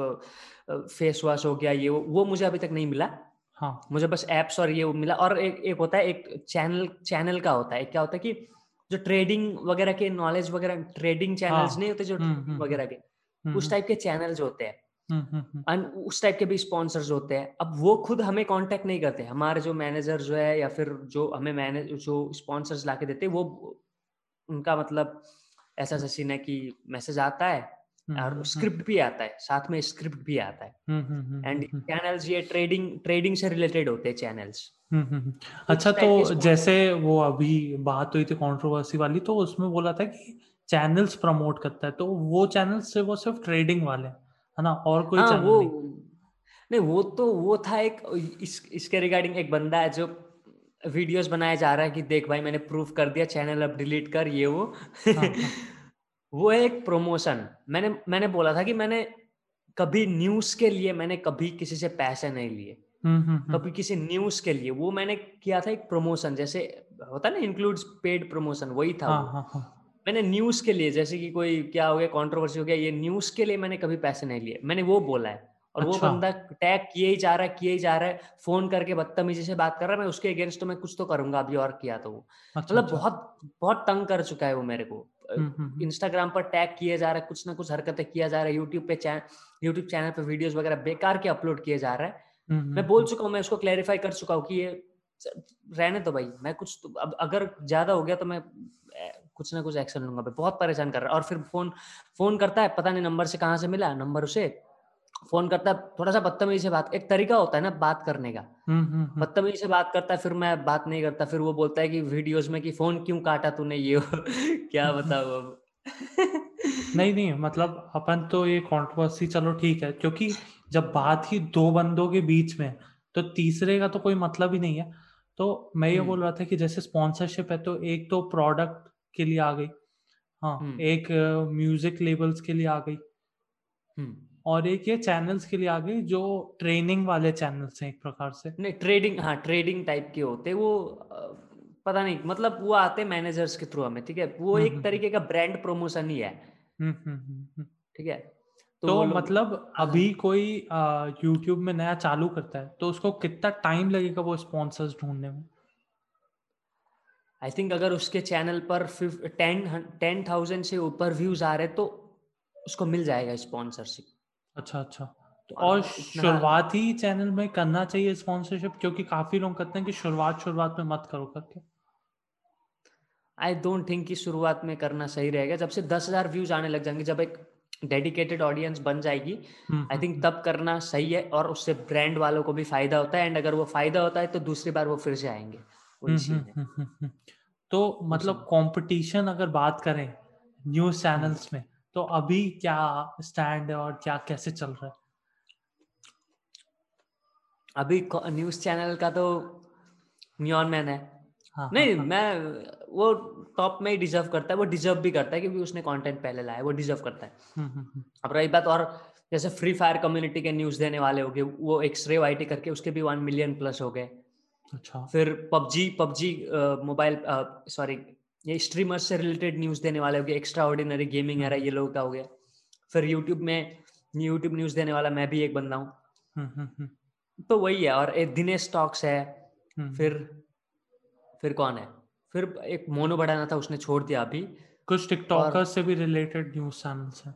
फेस वॉश हो गया ये वो मुझे अभी तक नहीं मिला। हाँ। मुझे बस एप्स और ये मिला। और एक एक होता है एक चैनल चैनल का होता है। क्या होता है कि जो ट्रेडिंग वगैरह के नॉलेज वगैरह ट्रेडिंग चैनल्स हाँ, नहीं होते जो हम्म, हम्म, वगैरह के। हम्म, उस टाइप के चैनल्स होते हैं। एंड उस टाइप के भी स्पॉन्सर्स होते हैं। अब वो खुद हमें कांटेक्ट नहीं करते। हमारे जो मैनेजर जो है या फिर जो हमें मैनेज जो स्पॉन्सर्स ला के देते वो उनका मतलब ऐसा ऐसा सीन है कि मैसेज आता है। और स्क्रिप्ट भी आता है साथ में स्क्रिप्ट भी आता है। एंड चैनल्स ये ट्रेडिंग ट्रेडिंग से रिलेटेड होते हैं चैनल्स अच्छा तो जैसे वो अभी बात हुई थी कंट्रोवर्सी वाली तो उसमें बोला था कि चैनल्स प्रमोट करता है तो वो चैनल्स से वो सिर्फ़ ट्रेडिंग वाले है ना? और कोई हाँ, वो नहीं। नहीं वो तो वो था एक इस, इसके रिगार्डिंग एक बंदा है जो वीडियोस बनाया जा रहा है कि देख भाई मैंने प्रूफ कर दिया चैनल अब डिलीट कर ये वो। हाँ, हाँ. वो है एक प्रमोशन मैंने मैंने बोला था कि मैंने कभी न्यूज़ के लिए मैंने कभी किसी से पैसे नहीं लिए हम्म, हम्म, हम्म। कभी किसी न्यूज़ के लिए वो मैंने किया था एक प्रमोशन जैसे होता ना इंक्लूड्स पेड प्रमोशन वही था हाँ, हाँ, हाँ. मैंने न्यूज़ के लिए जैसे कि कोई क्या हो गया कंट्रोवर्सी हो गया ये न्यूज़ के लिए मैंने कभी पैसे नहीं लिए मैंने वो बोला है और अच्छा। वो बंदा टैग किए ही जा रहा है किए ही जा रहा है फ़ोन करके बदतमीजी से बात कर रहा है मैं उसके अगेंस्ट तो मैं कुछ तो करूँगा अभी और किया तो वो अच्छा, मतलब अच्छा। बहुत बहुत तंग कर चुका है वो मेरे को इंस्टाग्राम पर टैग किया जा रहा है कुछ ना कुछ हरकतें किया जा रहा है यूट्यूब पे चैनल यूट्यूब चैनल पे वीडियोस वगैरह बेकार के अपलोड किए जा रहा है। मैं बोल चुका हूँ मैं उसको क्लैरिफाई कर चुका हूँ कि ये रहने तो भाई मैं कुछ तो अब अगर ज़्यादा हो गया तो मैं कुछ ना कुछ एक्शन लूँगा। बहुत परेशान कर रहा है। और फिर फ़ोन फ़ोन करता है पता नहीं नंबर से कहाँ से मिला नंबर उसे फ़ोन करता है थोड़ा सा बदतमीजी से बात एक तरीका होता है ना बात करने का। हम्म, हम्म, हम्म। बदतमीजी से बात करता है फिर मैं बात नहीं करता फिर वो बोलता है कि वीडियोस में कि फ़ोन क्यों काटा तूने ये क्या बताओ अब? नहीं नहीं मतलब अपन तो ये कंट्रोवर्सी चलो ठीक है क्योंकि जब बात ही दो बंदों के बीच में तो तीसरे का तो कोई मतलब ही नहीं है। तो मैं ये बोल रहा था कि जैसे स्पॉन्सरशिप है तो एक तो प्रोडक्ट के लिए आ गई हाँ एक म्यूज़िक लेबल्स के लिए आ गई। और एक ये चैनल्स के लिए आ गई जो ट्रेनिंग वाले चैनल्स हैं एक प्रकार से। नहीं ट्रेडिंग हाँ ट्रेडिंग टाइप के होते वो पता नहीं मतलब वो आते मैनेजर्स के थ्रू हमें ठीक है? वो एक तरीके का ब्रांड प्रमोशन ही है। ठीक है? तो, तो मतलब हाँ। अभी कोई यूट्यूब में नया चालू करता है तो उसको कितना टाइम लगेगा वो स्पॉन्सर्स ढूँढने में? आई थिंक अगर उसके चैनल पर टेन टेन थाउज़ेंड से ऊपर व्यूज़ आ रहे तो उसको मिल जाएगा स्पॉन्सरशिप अच्छा अच्छा। तो और शुरुआत ही चैनल में करना चाहिए स्पॉन्सरशिप क्योंकि काफ़ी लोग कहते हैं कि शुरुआत शुरुआत में मत करो करके। आई डोंट थिंक कि शुरुआत में करना सही रहेगा। जब से दस हज़ार व्यूज़ आने लग जाएँगे जब एक डेडिकेटेड ऑडियंस बन जाएगी आई थिंक तब करना सही है और उससे ब्रांड वालों को भी फ़ायदा होता है। एंड अगर वो फ़ायदा होता है तो दूसरी बार वो फिर से आएँगे। तो मतलब कंपटीशन अगर बात करें न्यूज़ चैनल्स में तो अभी क्या स्टैंड है और क्या कैसे चल रहा है? अभी न्यूज़ चैनल का तो न्यून मैन है। हाँ, नहीं हाँ, मैं वो टॉप में ही डिजर्व करता है वो डिजर्व भी करता है क्योंकि उसने कंटेंट पहले लाया वो डिजर्व करता है। हम्म, हम्म, हम्म। अब रही बात और जैसे फ्री फायर कम्युनिटी के न्यूज़ देने वाले हो गए वो एक्सरे वाईटी करके उसके भी वन मिलियन प्लस हो गए। अच्छा। फिर पबजी पबजी मोबाइल सॉरी ये स्ट्रीमर्स से रिलेटेड न्यूज़ देने वाले हो गए एक्स्ट्रा ऑर्डिनरी गेमिंग है ये लोग का हो गया। फिर यूट्यूब में यूट्यूब न्यूज़ देने वाला मैं भी एक बंदा हूँ। हम्म, हम्म, हम्म। तो वही है और एक दिनेश टॉक्स है फिर फिर कौन है? फिर एक मोनो बढ़ाना था उसने छोड़ दिया अभी। कुछ टिकटॉकर से भी रिलेटेड न्यूज़ चैनल्स हैं।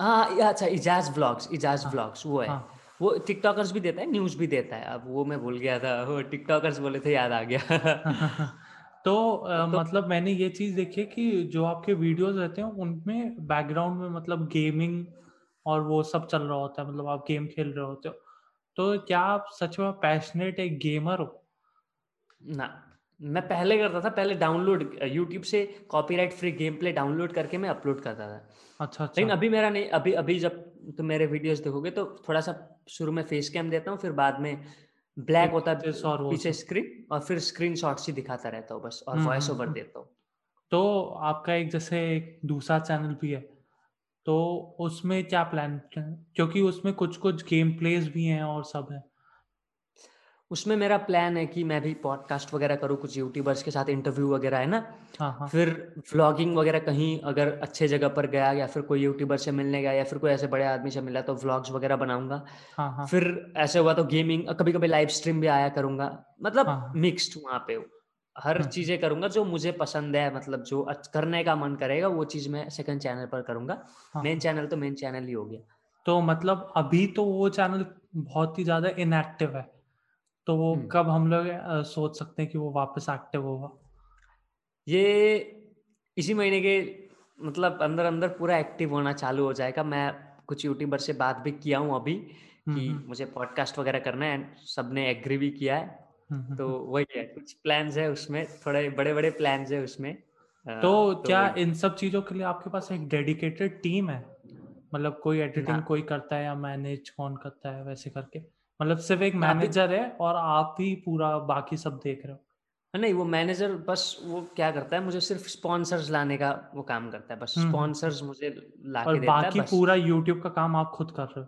हाँ अच्छा इजाज व्लॉग्स इजाज व्लॉग्स हाँ, वो है। हाँ. वो टिकटॉकर्स भी देता है न्यूज़ भी देता है। अब वो मैं भूल गया था वो टिकटॉकर्स बोले थे याद आ गया। तो, तो मतलब मैंने ये चीज़ देखी है कि जो आपके वीडियोस रहते हैं उनमें बैकग्राउंड में मतलब गेमिंग और वो सब चल रहा होता है मतलब आप गेम खेल रहे होते हो। तो क्या आप सच में पैशनेट एक गेमर हो? ना मैं पहले करता था पहले डाउनलोड यूट्यूब से copyright free game play download करके मैं अपलोड करता था। अच्छा अच्छा। लेकिन अभी मेरा नहीं अभी अभी जब तुम मेरे वीडियोस देखोगे तो थोड़ा सा शुरू में फेस कैम देता हूँ फिर बाद में ब्लैक होता है पीछे स्क्रीन और फिर स्क्रीन शॉट ही दिखाता रहता हूँ बस और वॉइस ओवर देता हूँ। तो आपका एक जैसे एक दूसरा चैनल भी है तो उसमें क्या प्लान क्योंकि उसमें कुछ कुछ गेम प्लेस भी हैं और सब है। उसमें मेरा प्लान है कि मैं भी पॉडकास्ट वगैरह करूँ कुछ यूट्यूबर्स के साथ इंटरव्यू वगैरह है ना हाँ, हाँ. फिर व्लॉगिंग वगैरह कहीं अगर अच्छे जगह पर गया या फिर कोई यूट्यूबर से मिलने गया या फिर कोई ऐसे बड़े आदमी से मिला तो व्लॉग्स वगैरह बनाऊँगा हाँ, हाँ. फिर ऐसे हुआ तो गेमिंग कभी कभी लाइव स्ट्रीम भी आया करूँगा मतलब हाँ, मिक्सड। वहाँ पे हर हाँ। चीज़ें करूँगा जो मुझे पसंद है मतलब जो करने का मन करेगा वो चीज़ मैं सेकंड चैनल पर करूँगा मेन चैनल तो मेन चैनल ही हो गया तो मतलब अभी तो वो चैनल बहुत ही ज़्यादा इनएक्टिव है तो वो। कब हम लोग सोच सकते हैं कि वो वापस एक्टिव होगा? ये इसी महीने के मतलब अंदर अंदर पूरा एक्टिव होना चालू हो जाएगा। मैं कुछ यूट्यूबर से बात भी किया हूँ अभी कि। मुझे पॉडकास्ट वगैरह करना है सबने एग्री भी किया है। तो वही है कुछ प्लान्स है उसमें थोड़े बड़े बड़े प्लान्स है उसमें। तो, तो क्या इन सब चीज़ों के लिए आपके पास एक डेडिकेटेड टीम है? मतलब कोई एडिटिंग कोई करता है या मैनेज कौन करता है वैसे करके? मतलब सिर्फ़ एक मैनेजर है और आप ही पूरा बाकी सब देख रहे हो। नहीं वो मैनेजर बस वो क्या करता है मुझे सिर्फ़ स्पॉन्सर्स लाने का वो काम करता है बस स्पॉन्सर्स हम्म, हम्म। मुझे ला के देता बाकी है बस। पूरा यूट्यूब का काम आप खुद कर रहे हो?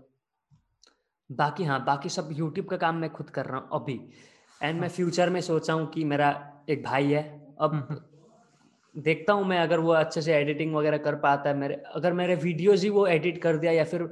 बाकी हाँ बाकी सब यूट्यूब का काम मैं खुद कर रहा हूँ अभी। एंड मैं फ्यूचर हाँ। में सोचा हूँ कि मेरा एक भाई है अब हम्म, देखता हूँ मैं अगर वो अच्छे से एडिटिंग वगैरह कर पाता है मेरे अगर मेरे वीडियोज़ ही वो एडिट कर दिया या फिर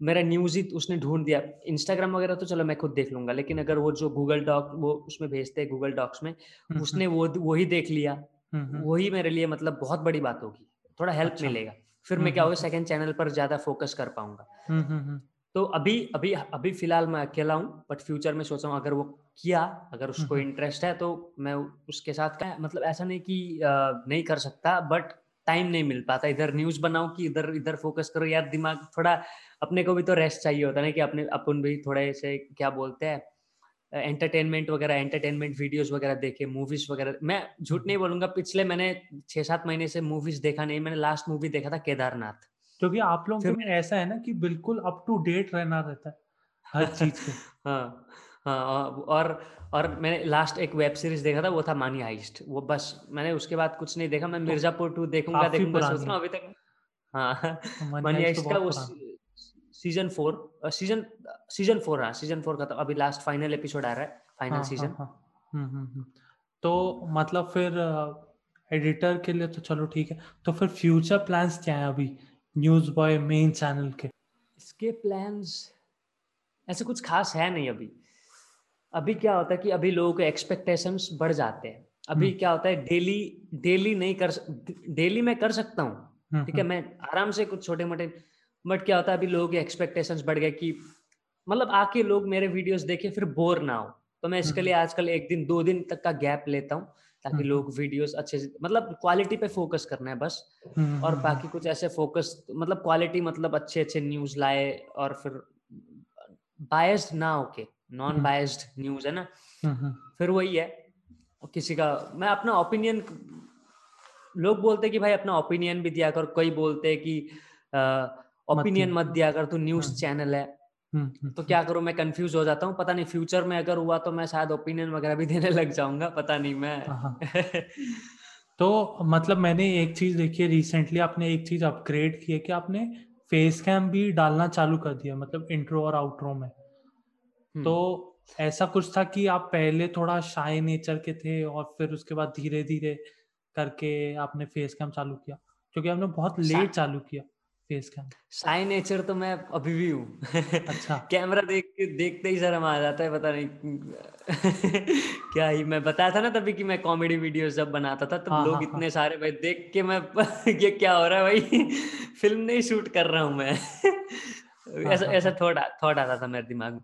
मेरा न्यूज़ ही उसने ढूंढ दिया। इंस्टाग्राम वगैरह तो चलो मैं खुद देख लूँगा लेकिन अगर वो जो गूगल डॉक वो उसमें भेजते हैं गूगल डॉक्स में हम्म, उसने हम्म। वो वही देख लिया। हम्म, वही मेरे लिए मतलब बहुत बड़ी बात होगी। थोड़ा हेल्प अच्छा। मिलेगा। फिर मैं क्या होगा सेकंड चैनल पर ज़्यादा फोकस कर पाऊँगा। तो अभी अभी अभी फ़िलहाल मैं अकेला हूँ बट फ्यूचर में सोचा हूँ अगर वो किया अगर उसको इंटरेस्ट है तो मैं उसके साथ मतलब ऐसा नहीं कि नहीं कर सकता बट टाइम नहीं मिल पाता। इधर न्यूज़ बनाओ कि इधर इधर फोकस करो। यार दिमाग थोड़ा अपने को भी तो रेस्ट चाहिए होता है ना कि अपने अपन भी थोड़े से क्या बोलते हैं एंटरटेनमेंट वगैरह एंटरटेनमेंट वीडियोस वगैरह देखे मूवीज़ वगैरह। मैं झूठ नहीं बोलूँगा पिछले मैंने छह सात महीने से मूवीज़ देखा नहीं मैंने लास्ट मूवी देखा था केदारनाथ। क्योंकि आप लोगों में ऐसा है ना कि बिल्कुल अप टू डेट रहना रहता है हर चीज़ हाँ हाँ। और और मैंने लास्ट एक वेब सीरीज़ देखा था वो था मानी हाइस्ट वो बस मैंने उसके बाद कुछ नहीं देखा मैं तो मिर्जापुर टू देखूँगा देखूँगा सोच रहा हूँ अभी तक। हाँ मानी हाइस्ट का उस season four season season four हाँ सीज़न फोर का तो अभी लास्ट फाइनल एपिसोड आ रहा है फाइनल हाँ, सीज़न हाँ, हाँ. हम्म, हम्म, हम्म. तो मतलब फिर एडिटर के लिए तो चलो ठीक है। तो फिर फ्यूचर प्लान्स क्या है अभी न्यूज़ बॉय मेन चैनल के? इसके प्लान्स ऐसे कुछ खास है नहीं अभी। अभी क्या होता है कि अभी लोगों के एक्सपेक्टेशंस बढ़ जाते हैं। अभी क्या होता है डेली डेली नहीं कर डेली मैं कर सकता हूँ। ठीक है मैं आराम से कुछ छोटे मोटे बट क्या होता है अभी लोगों के एक्सपेक्टेशंस बढ़ गए कि मतलब आके लोग मेरे वीडियोस देखे फिर बोर ना हो। तो मैं इसके लिए हम्म। आजकल एक दिन दो दिन तक का गैप लेता हूँ ताकि हम्म। लोग वीडियोस अच्छे से मतलब क्वालिटी पे फोकस करना है बस। हम्म, और बाकी कुछ ऐसे फोकस मतलब क्वालिटी मतलब अच्छे अच्छे न्यूज़ लाए और फिर बायस्ड ना होके। नॉन बायस्ड न्यूज़ है ना? फिर वही है किसी का मैं अपना ओपिनियन लोग बोलते कि भाई अपना ओपिनियन भी दिया कर कोई बोलते कि ओपिनियन मत दिया। अगर तू न्यूज़ चैनल है। हम्म, हम्म, तो क्या हम्म। करूँ मैं कंफ्यूज हो जाता हूँ पता नहीं फ्यूचर में अगर हुआ तो मैं शायद ओपिनियन वगैरह भी देने लग जाऊँगा पता नहीं मैं। हाँ, हाँ। तो मतलब मैंने एक चीज़ देखी है रिसेंटली आपने एक चीज़ अपग्रेड की है कि आपने फेस कैम भी डालना चालू कर दिया मतलब इंट्रो और आउट्रो में। तो ऐसा कुछ था कि आप पहले थोड़ा शाय नेचर के थे और फिर उसके बाद धीरे धीरे करके आपने फेस कैम चालू किया? क्योंकि आपने बहुत लेट चालू किया फेस कैम शाई नेचर तो मैं अभी भी हूँ। अच्छा। कैमरा देख के देखते ही शर्म आ जाता है पता नहीं क्या ही। मैं बताया था ना तभी कि मैं कॉमेडी वीडियो जब बनाता था तब हाँ, लोग हाँ, इतने हाँ. सारे भाई देख के मैं ये क्या हो रहा है भाई? फ़िल्म नहीं शूट कर रहा हूँ मैं। हाँ, ऐसा हाँ, ऐसा थॉट थॉट आता था मेरे दिमाग में।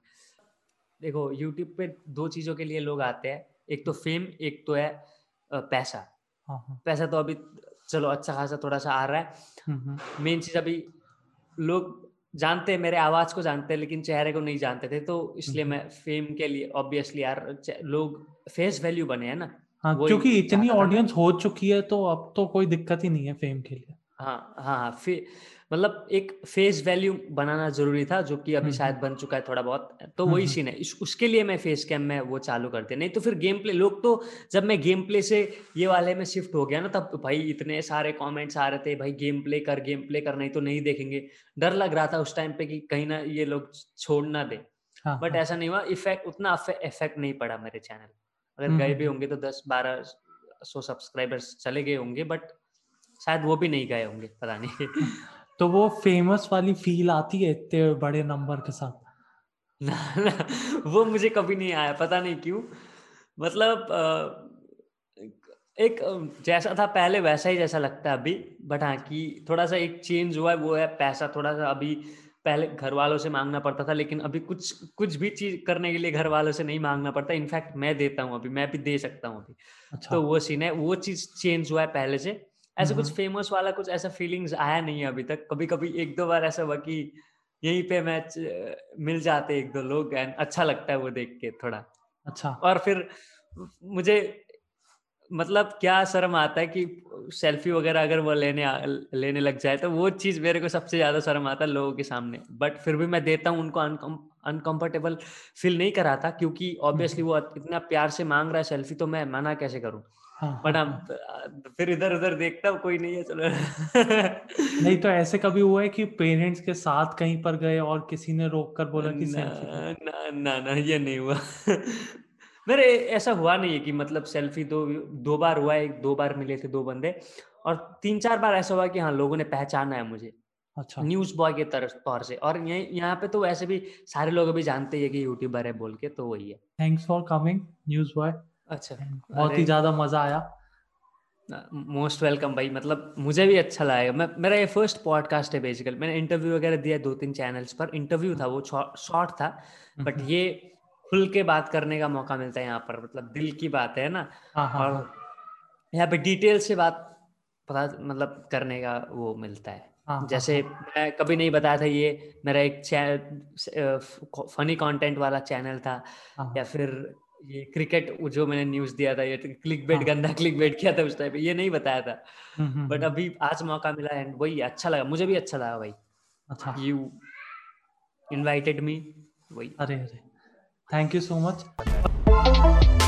देखो यूट्यूब पे दो चीज़ों के लिए लोग आते हैं। एक तो फेम एक तो है पैसा। पैसा तो अभी चलो अच्छा खासा थोड़ा सा आ रहा है। मेन चीज़ अभी लोग जानते हैं मेरे आवाज़ को जानते हैं लेकिन चेहरे को नहीं जानते थे तो इसलिए मैं फेम के लिए ऑब्वियसली यार लोग फेस वैल्यू बने हैं ना? हाँ क्योंकि इतनी ऑडियंस हो चुकी है तो अब तो कोई दिक्कत ही नहीं है फेम के लिए। हाँ हाँ, हाँ फिर मतलब एक फेस वैल्यू बनाना ज़रूरी था जो कि अभी शायद बन चुका है थोड़ा बहुत तो वही सीन है। इस, उसके लिए मैं फेस कैम में वो चालू करते नहीं तो फिर गेम प्ले लोग तो जब मैं गेम प्ले से ये वाले में शिफ्ट हो गया ना तब भाई इतने सारे कमेंट्स आ रहे थे भाई गेम प्ले कर गेम प्ले कर नहीं तो नहीं देखेंगे। डर लग रहा था उस टाइम पे कि कहीं ना ये लोग छोड़ ना दे। हाँ, बट हाँ. ऐसा नहीं हुआ इफ़ेक्ट उतना इफ़ेक्ट नहीं पड़ा मेरे चैनल अगर गए भी होंगे तो दस बारह सौ सब्सक्राइबर्स चले गए होंगे बट शायद वो भी नहीं गए होंगे पता नहीं। तो वो फ़ेमस वाली फील आती है इतने बड़े नंबर के साथ। ना ना वो मुझे कभी नहीं आया पता नहीं क्यों। मतलब एक जैसा था पहले वैसा ही जैसा लगता है अभी बट हाँ कि थोड़ा सा एक चेंज हुआ है वो है पैसा थोड़ा सा अभी पहले घर वालों से मांगना पड़ता था लेकिन अभी कुछ कुछ भी चीज़ करने के लिए घर वालों से नहीं मांगना पड़ता। इनफैक्ट मैं देता हूँ अभी मैं भी दे सकता हूँ अभी। अच्छा। तो वो सीन है वो चीज़ चेंज हुआ है पहले से। ऐसा कुछ फ़ेमस वाला कुछ ऐसा फीलिंग्स आया नहीं है अभी तक। कभी कभी एक दो बार ऐसा हुआ कि यहीं पे मैच मिल जाते एक दो लोग एंड अच्छा लगता है वो देख के थोड़ा। अच्छा। और फिर मुझे मतलब क्या शर्म आता है कि सेल्फी वगैरह अगर वो लेने लेने लग जाए तो वो चीज़ मेरे को सबसे ज़्यादा शर्म आता है लोगों के सामने। बट फिर भी मैं देता हूँ उनको अनकंफर्टेबल फील नहीं कराता क्योंकि ऑब्वियसली वो इतना प्यार से मांग रहा है सेल्फी तो मैं मना कैसे करूँ? बट हाँ, हम हाँ। फिर इधर उधर देखता हूँ कोई नहीं है चलो। नहीं तो ऐसे कभी हुआ है कि पेरेंट्स के साथ कहीं पर गए और किसी ने रोक कर बोला कि ना, ना ना ना ये नहीं हुआ। मेरे ऐसा हुआ नहीं है कि मतलब सेल्फी दो दो बार हुआ है दो बार मिले थे दो बंदे। और तीन चार बार ऐसा हुआ कि हाँ लोगों ने पहचाना है मुझे अच्छा। न्यूज़ बॉय के तरफ़ तौर से। और ये यहाँ पे तो वैसे भी सारे लोग अभी जानते हैं कि यूट्यूबर है बोल के तो वही है। Thanks for coming news boy. अच्छा। बहुत ही ज़्यादा मज़ा आया। मोस्ट वेलकम भाई मतलब मुझे भी अच्छा लगा। मैं मेरा ये फ़र्स्ट पॉडकास्ट है बेसिकली मैंने इंटरव्यू वगैरह दिया दो तीन चैनल्स पर। इंटरव्यू था वो शॉर्ट था। But hmm. ये खुल के बात करने का मौका मिलता है यहाँ पर। मतलब दिल की बात है ना? हाँ, हाँ, और हाँ। यहाँ पे डिटेल से बात पता मतलब करने का वो मिलता है। जैसे मैं कभी नहीं बताया था ये मेरा एक फनी कंटेंट वाला चैनल था। या फिर ये क्रिकेट जो मैंने न्यूज़ दिया था ये क्लिक बेट हाँ. गंदा क्लिक बेट किया था उस टाइम पे ये नहीं बताया था। But hmm, hmm, hmm. अभी आज मौका मिला एंड वही अच्छा लगा मुझे भी अच्छा लगा भाई। अच्छा। यू इनवाइटेड मी वही। अरे अरे। Thank you so much